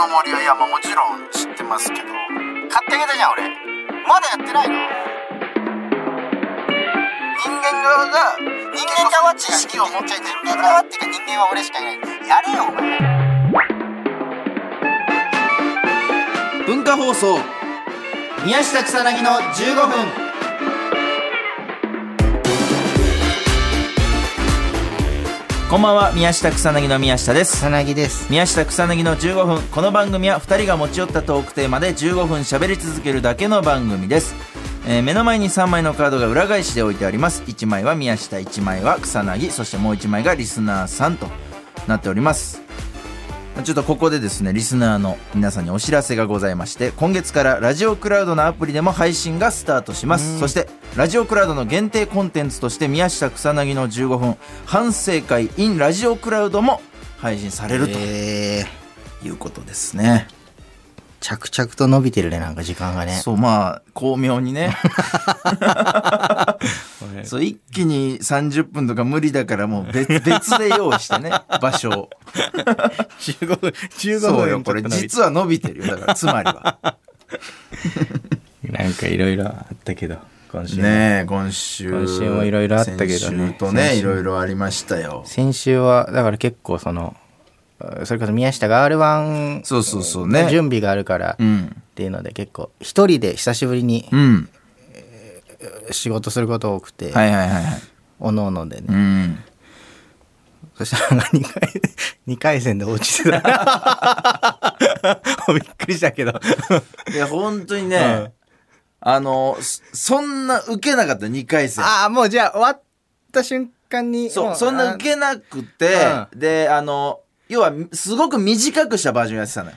の森はいやまあもちろん知ってますけど買ってあげたじゃん俺。まだやってないの？人間側が人間側は知識を持っちゃいて人間側っていうか人間は俺しかいない。やれよお前。文化放送。宮下草薙の15分。こんばんは宮下草薙の宮下です。草薙です。宮下草薙の15分。この番組は2人が持ち寄ったトークテーマで15分喋り続けるだけの番組です、えー目の前に3枚のカードが裏返しで置いてあります。1枚は宮下1枚は草薙そしてもう1枚がリスナーさんとなっておりますちょっとここでですねリスナーの皆さんにお知らせがございまして今月からラジオクラウドのアプリでも配信がスタートします。そしてラジオクラウドの限定コンテンツとして宮下草薙の15分反省会 in ラジオクラウドも配信されるとえー、いうことですね、着々と伸びてるねなんか時間がね。そうまあ巧妙にね。そう一気に30分とか無理だからもう別別で用意してね 場所を。15分15そうよこれ実は伸びてるよだからつまりは。なんかいろいろあったけど今週も。ねえ今週今週もいろいろあったけどね。先週とねいろいろありましたよ。先週はだから結構そのあそれこそ宮下が R1 そうそうそうね。準備があるから。っうん。ていうので結構一人で久しぶりにうん。仕事すること多くて、はいはいはいはい。おのおのでね、うん。そしたら2回 二回戦で落ちてた。びっくりしたけど。いや本当にね、あのそそんな受けなかった2回戦。ああもうじゃあ終わった瞬間にそうもそんな受けなくて、であの要はすごく短くしたバージョンやってたのよ、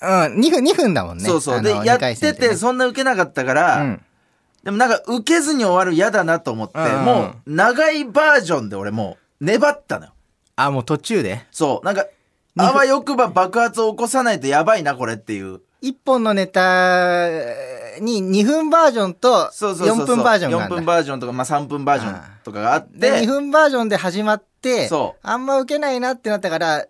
うん、2分、2分だもんね。そうそう。でやっててそんな受けなかったから、うん。でもなんか受けずに終わる嫌だなと思って、もう長いバージョンで俺もう粘ったのよ。あ、もう途中で？そう。なんかあわよくば爆発を起こさないとやばいなこれっていう。1本のネタに2分バージョンとそうそうそうそう。4分バージョンがあ4るんだ。分バージョンとか、まあ、3分バージョンとかがあっで、2て分バージョンで始まっあんま受けないなってなったから、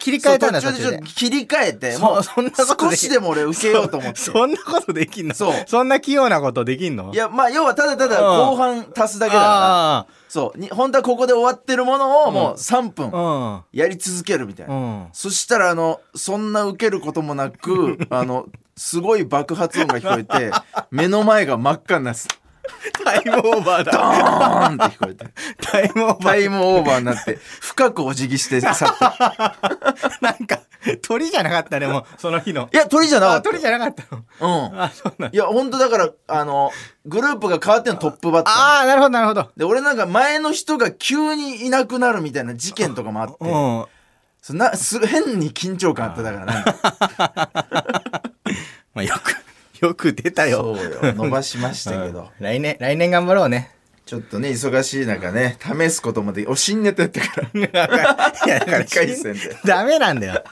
切り替えたんだ、途中で途中で。ちょっと。切り替えてもうそんな少しでも俺受けようと思って。そんなことできんの？そう。そんな器用なことできんの？いやまあ要はただただうん。後半足すだけだから。あそう。に本当はここで終わってるものをもう3分あ。やり続けるみたいな、うん。うん。そしたらあのそんな受けることもなく あのすごい爆発音が聞こえて目の前が真っ赤になってた タイムオーバードだ。ーンって聞こえてタイムオーバー。タイムオーバーになって深くお辞儀して 去ったなんか、鳥じゃなかったね、もう、その日の。いや鳥じゃなかあ、った鳥じゃなかったの。うんあ、そうなんいや本当だからあのグループが変わってのトップバッターああ、なるほど、なるほど。で俺なんか前の人が急にいなくなるみたいな事件とかもあってうん。そんなす変に緊張感あっただからなんか まあ、よく、よく出たよ。そうよ。伸ばしましたけど。うん。来年、来年頑張ろうね。ちょっとね忙しい中ね試すこともできお新ネタやったから。いや、だから、一回戦で。ダメなんだよ。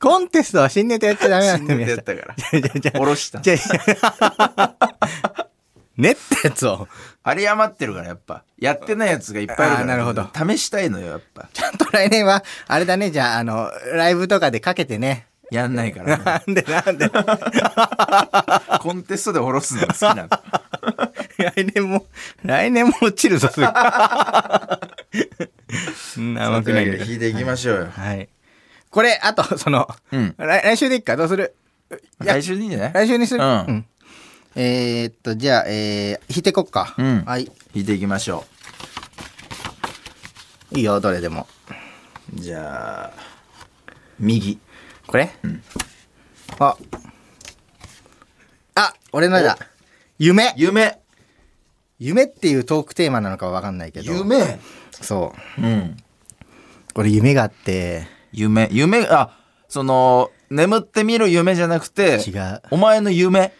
コンテストは新ネタやっちゃダメなん新だよ。ネタやったからじゃじゃじゃ下ろした。じゃ練ったやつを、あれ余ってるからやっぱ。やってないやつがいっぱいあるから。なるほど。試したいのよやっぱ。ちゃんと来年は、あれだね、じゃあ、あの、ライブとかでかけてね。やんないから、なんで、なんで。コンテストで下ろすのが好きなの。来年も、来年も落ちるぞ、すぐ。そんな甘くないんだけど弾いていきましょうよ、はい。これ、あと、その、うん。来来週でいっか？どうする？来週でいいんじゃない？来週にする？うん。えー、っと、じゃあ、えー、引いてこっか。うん。はい。弾いていきましょいいよ、どれでも。うじゃあ右これ、あ。あ、俺のだ。夢。夢夢っていうトークテーマなのかはわかんないけど。夢？そう。うんこれ夢があって、夢夢あその眠ってみる夢じゃなくて違う。お前の夢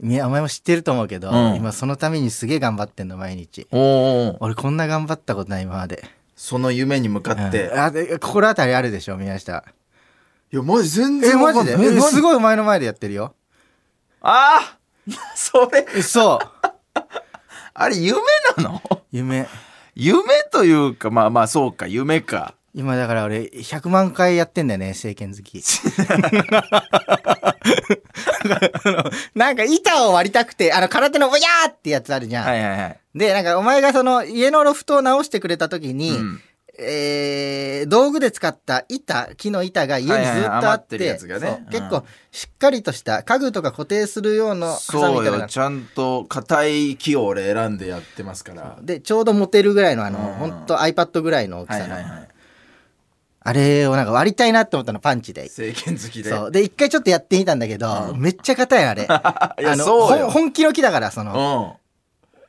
みお前も知ってると思うけど、うん今そのためにすげえ頑張ってんの、毎日。おお俺こんな頑張ったことない、今まで。その夢に向かって、うんあで心当たりあるでしょ、宮下。いやマジ全え、然マジで？えすいごいお前の前でやってるよ。ああ それ。嘘。あれ夢なの？夢。夢というかまあまあそうか夢か。今だから俺100万回やってんだよね政権好き。なんか板を割りたくてあの空手のおやーってやつあるじゃん、はいはいはい。でなんかお前がその家のロフトを直してくれた時に、うんえー道具で使った板木の板が家にずっとあっって結構しっかりとした家具とか固定するようなそうよ、ちゃんと硬い木を俺選んでやってますから。でちょうど持てるぐらいのあの、うん。ほんと iPad ぐらいの大きさの。あれをなんか割りたいなって思ったのパンチで。政権好きで。そう。で一回ちょっとやってみたんだけど、うん。めっちゃ硬いあれ。いやあの本気の木だからその、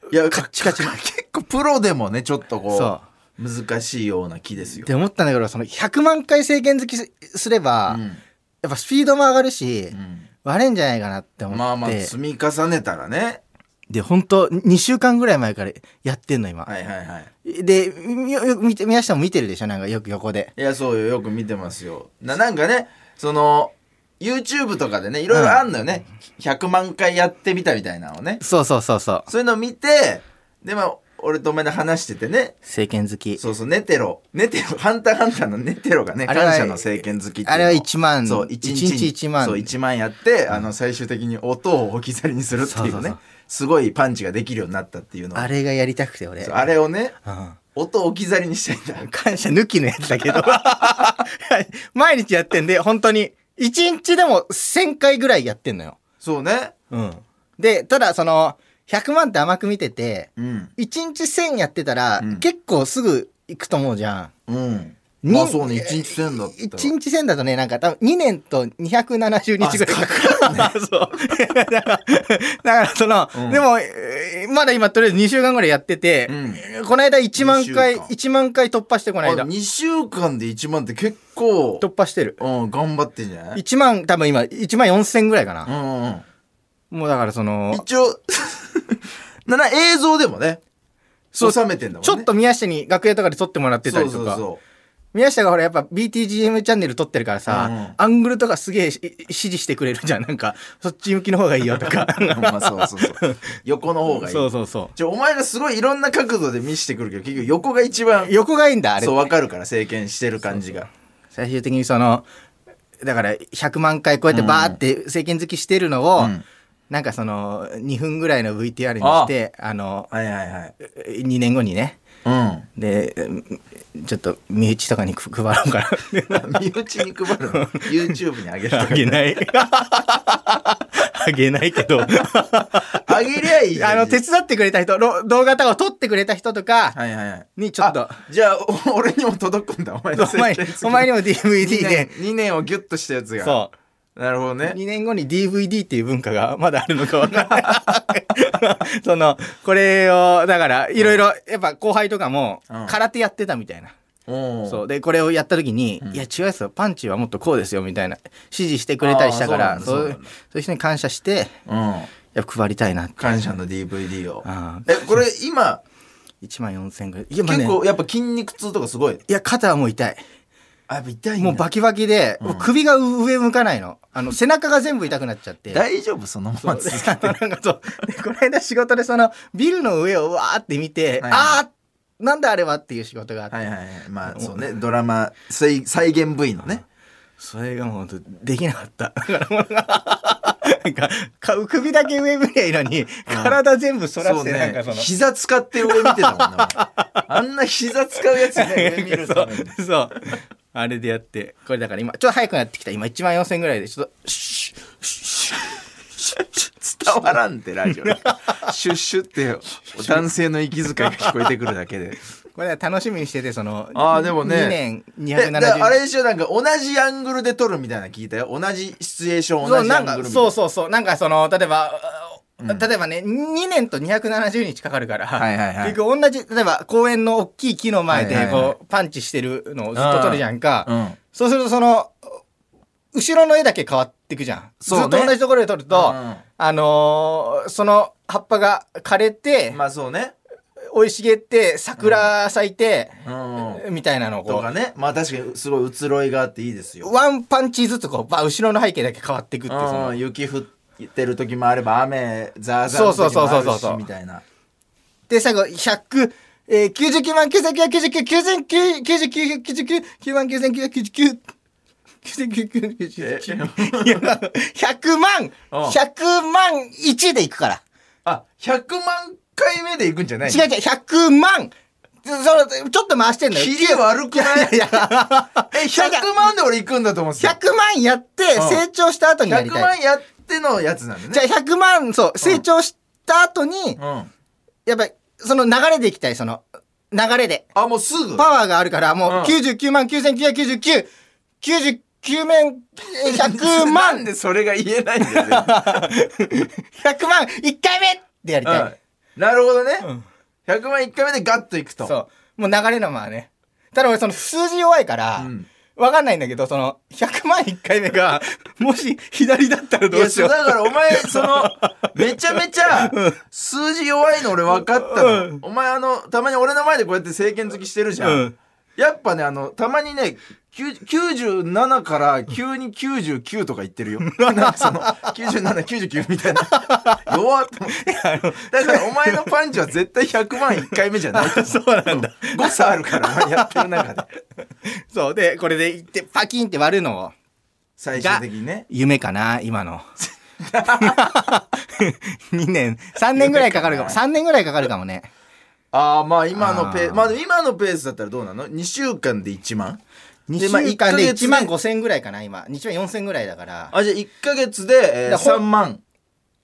うん。いや、カッチカチの。結構プロでもね、ちょっとこう、そ難しいような木ですよ。って思ったんだけどその100万回政権好きすすれば、うんやっぱスピードも上がるし、うん割れんじゃないかなって思って、まあまあ、積み重ねたらね。で本当2週間ぐらい前からやってんの今、はいはいはい。でみよよ見て宮下も見てるでしょ？なんかよく横でいや、そうよ。よく見てますよ。な、なんかね、その、YouTube とかでね、いろいろあんのよね。100万回やってみたみたいなのをね。そうそうそうそうそういうのを見て、で、まあ、俺とお前で話しててね、政権好き。そうそう、ネテロ、ネテロ、ハンターハンターのネテロがね、感謝の政権好きあれは1万。そう、一一日に日1万。そう、1万やって、あの、最終的に音を置き去りにするっていうね、そうそうそう。すごいパンチができるようになったっていうのをあれがやりたくて俺。あれをね、うん。音を置き去りにしたいんだ。感謝抜きのやつだけど。毎日やってんで本当に1日でも1000回ぐらいやってんのよ、そうね。うん、でただその100万って甘く見ててうん。1日1000やってたら、うん。結構すぐ行くと思うじゃん。うん。にまあそうね、1日1000だったら。1日1000だとねなんか多分2年と270日ぐらい。かかる、そう。だからだからその、うん。でもえーまだ今とりあえず2週間ぐらいやってて、うん。この間1万回二週間。1万回突破してこのあ間。2週間で1万って結構、突破してる。うん、頑張ってんじゃない？1万多分今1万4000ぐらいかな、うんうんうん。もうだからその一応、な、な、映像でもね、そう収めてんだもんね。ちょっと宮下に楽屋とかで撮ってもらってたりとかそうそうそ宮下がほらやっぱ BTGM チャンネル撮ってるからさ、うんアングルとかすげえし指示してくれるじゃんなんかそっち向きの方がいいよとかう。まあそうそうそう。横の方がいい。そうそうそちょ、お前がすごいいろんな角度で見してくるけど、結局横が一番う、横がいいんだあれそう、わかるから、政権してる感じが。最終的にそのだから100万回こうやってバーって政権好きしてるのを、うんなんかその2分ぐらいの VTR にしてあ。のはいはいはい。2年後にね。うん。でうんちょっと身内とかに配ろうかな。身内に配るの？YouTube にあげる。あげない。あげないけど。あげりゃいいあの手伝ってくれた人ろ動画とかを撮ってくれた人とかはいはいはい。にちょっと。あじゃあ、お 俺にも届くんだ、お前のお前お前にも DVD で2年をギュッとしたやつが。そうなるほどね。2年後に DVD っていう文化がまだあるのかわからない。その、これを、だから、いろいろ、やっぱ後輩とかもうん、空手やってたみたいな。うんそう。で、これをやった時に、うんいや、違うですよ。パンチはもっとこうですよ、みたいな。指示してくれたりしたから、そそうそういう人に感謝して、うん。やっぱ配りたいな。感謝の DVD を。あえ、これ今、1万4000ぐらい。いや、結構やっぱ筋肉痛とかすごい？いや、肩はもう痛い。あ、痛いもうバキバキで、首が上向かないの。あの、背中が全部痛くなっちゃって。大丈夫？そのまま続けて。なんかそう。で、この間仕事でその、ビルの上をわーって見て、はいあーなんだあれはっていう仕事があって、はいはいはい。まあそうね、ドラマ、再再現部位のね。それがもうできなかった。だからもうなんか、か首だけ上見りゃいいのに、体全部反らして、なんかその、膝使って上見てたもんな。あんな膝使うやつね、上見るために。そう。あれでやって、これだから今、ちょっと早くなってきた。今1万4000ぐらいで、ちょっと、シュッシュッシュッシュッ伝わらんって、ラジオで。シュッシュって、男性の息遣いが聞こえてくるだけで。これは楽しみにしてて、その、あーでもね2年え、だ270あれでしょなんか同じアングルで撮るみたいなの聞いたよ。同じシチュエーション、同じアングルみたいな。そうそうそう。なんかその、例えば、うん例えばね、2年と270日かかるから、はいはいはい結局同じ、例えば公園の大きい木の前でこう、パンチしてるのをずっと撮るじゃんか。うん。そうするとその、後ろの絵だけ変わってくじゃん。ずっと同じところで撮ると、うんあのーその葉っぱが枯れて、まあそうね。生い茂って、桜咲いて、うん。みたいなのをとかね。まあ確かにすごい移ろいがあっていいですよ。ワンパンチずつこう、ば後ろの背景だけ変わっていくっていう、そのうん、雪降ってる時もあれば雨ザーザーの時もあるしそうそうそうそうそうみたいなで、最後、100、えー、99万9999、9999、99、99、9万9999、9999、いや100万、うん100万1でいくから。あ、100万回目で行くんじゃない違う違う、100万その、ちょっと回してんのよ。キリ悪くない？いやいや、え、100万で俺行くんだと思ってた。100万やって、うん成長した後にやり100たい。万やってのやつなんだね。じゃあ100万、そう、成長した後に、うん。やっぱり、その流れでいきたい、その、流れで。あ、もうすぐ？パワーがあるから、もううん99万9999、99面、えー100 なん万、でそれが言えないんだよね。100万、1回目でやりたい。うんなるほどね。100万1回目でガッといくと。そう。もう流れのままね。ただ俺その数字弱いから、うんわかんないんだけど、その、100万1回目が、もし左だったらどうしよう。だからお前、その、めちゃめちゃ、数字弱いの俺分かったの。うんお前あの、たまに俺の前でこうやって政権好きしてるじゃん。うんやっぱね、あの、たまにね、9 97から急に99とか言ってるよ。なんかその、97、99みたいな。弱っと思って。だからお前のパンチは絶対100万1回目じゃない。そうなんだ。誤差あるから、お前やってる中で。そう。で、これでいって、パキンって割るのを、最終的にね。夢かな、今の。2年、3年ぐらいかかるかも。3年ぐらいかかるかもね。ああ、まあ今のペーあーまあ今のペースだったらどうなの ?2 週間で1万？2でまあ週間で一ヶ月1万5千ぐらいかな、今。2万4千ぐらいだから。あ、じゃあ1ヶ月で、えー、だから3万。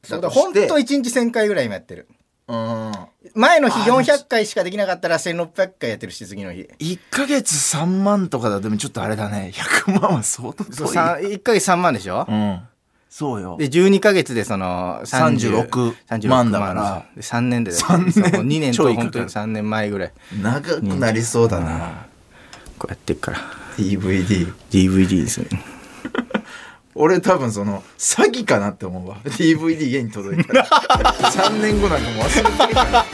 そうだとしてだほんと1日1000回ぐらい今やってる。うん。前の日あー400回しかできなかったら1600回やってるし、次の日。1ヶ月3万とかだとでもちょっとあれだね。100万は相当そう遠い。さ1ヶ月3万でしょ？うん。そうよ。で、12ヶ月でその30 36 36万だからで3年で三年2年と本当に3年前ぐらい。長くなりそうだな。こうやってっから。DVD。DVD ですね。俺多分その、詐欺かなって思うわ。DVD 家に届いたら。3年後なんかもう忘れてるから。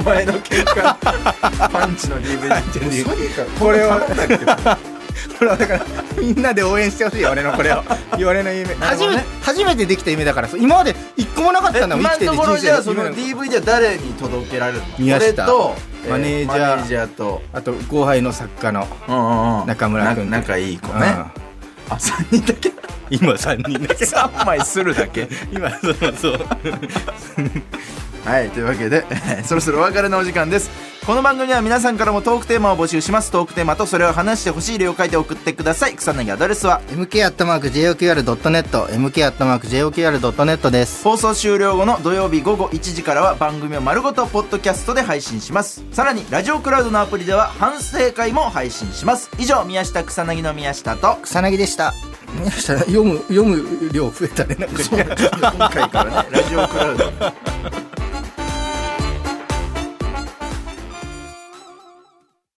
お前の喧嘩、パンチの DVD。詐欺か。これは。これはだから、みんなで応援してほしいよ、俺のこれを。俺の夢。初めて、初めてできた夢だから、今まで一個もなかったんだもん、今生きててのところじゃあその人生で DVD は誰に届けられるの？宮下俺と、えマネージャーマネージャーと、あと、後輩の作家の。うんうんうん中村君な仲いい子ね。うんあ、3人だけ？今3人だけ。3枚するだけ。今、そうそう。はい、というわけで、そろそろお別れのお時間です。この番組では皆さんからもトークテーマを募集します。トークテーマとそれを話してほしい例を書いて送ってください。草薙アドレスは mk.joqr.net、mk.joqr.net です。放送終了後の土曜日午後1時からは番組を丸ごとポッドキャストで配信しますさらにラジオクラウドのアプリでは反省会も配信します以上宮下草薙の宮下と草薙でした。宮下、読む、読む量増えたね、なんか。今回からねラジオクラウド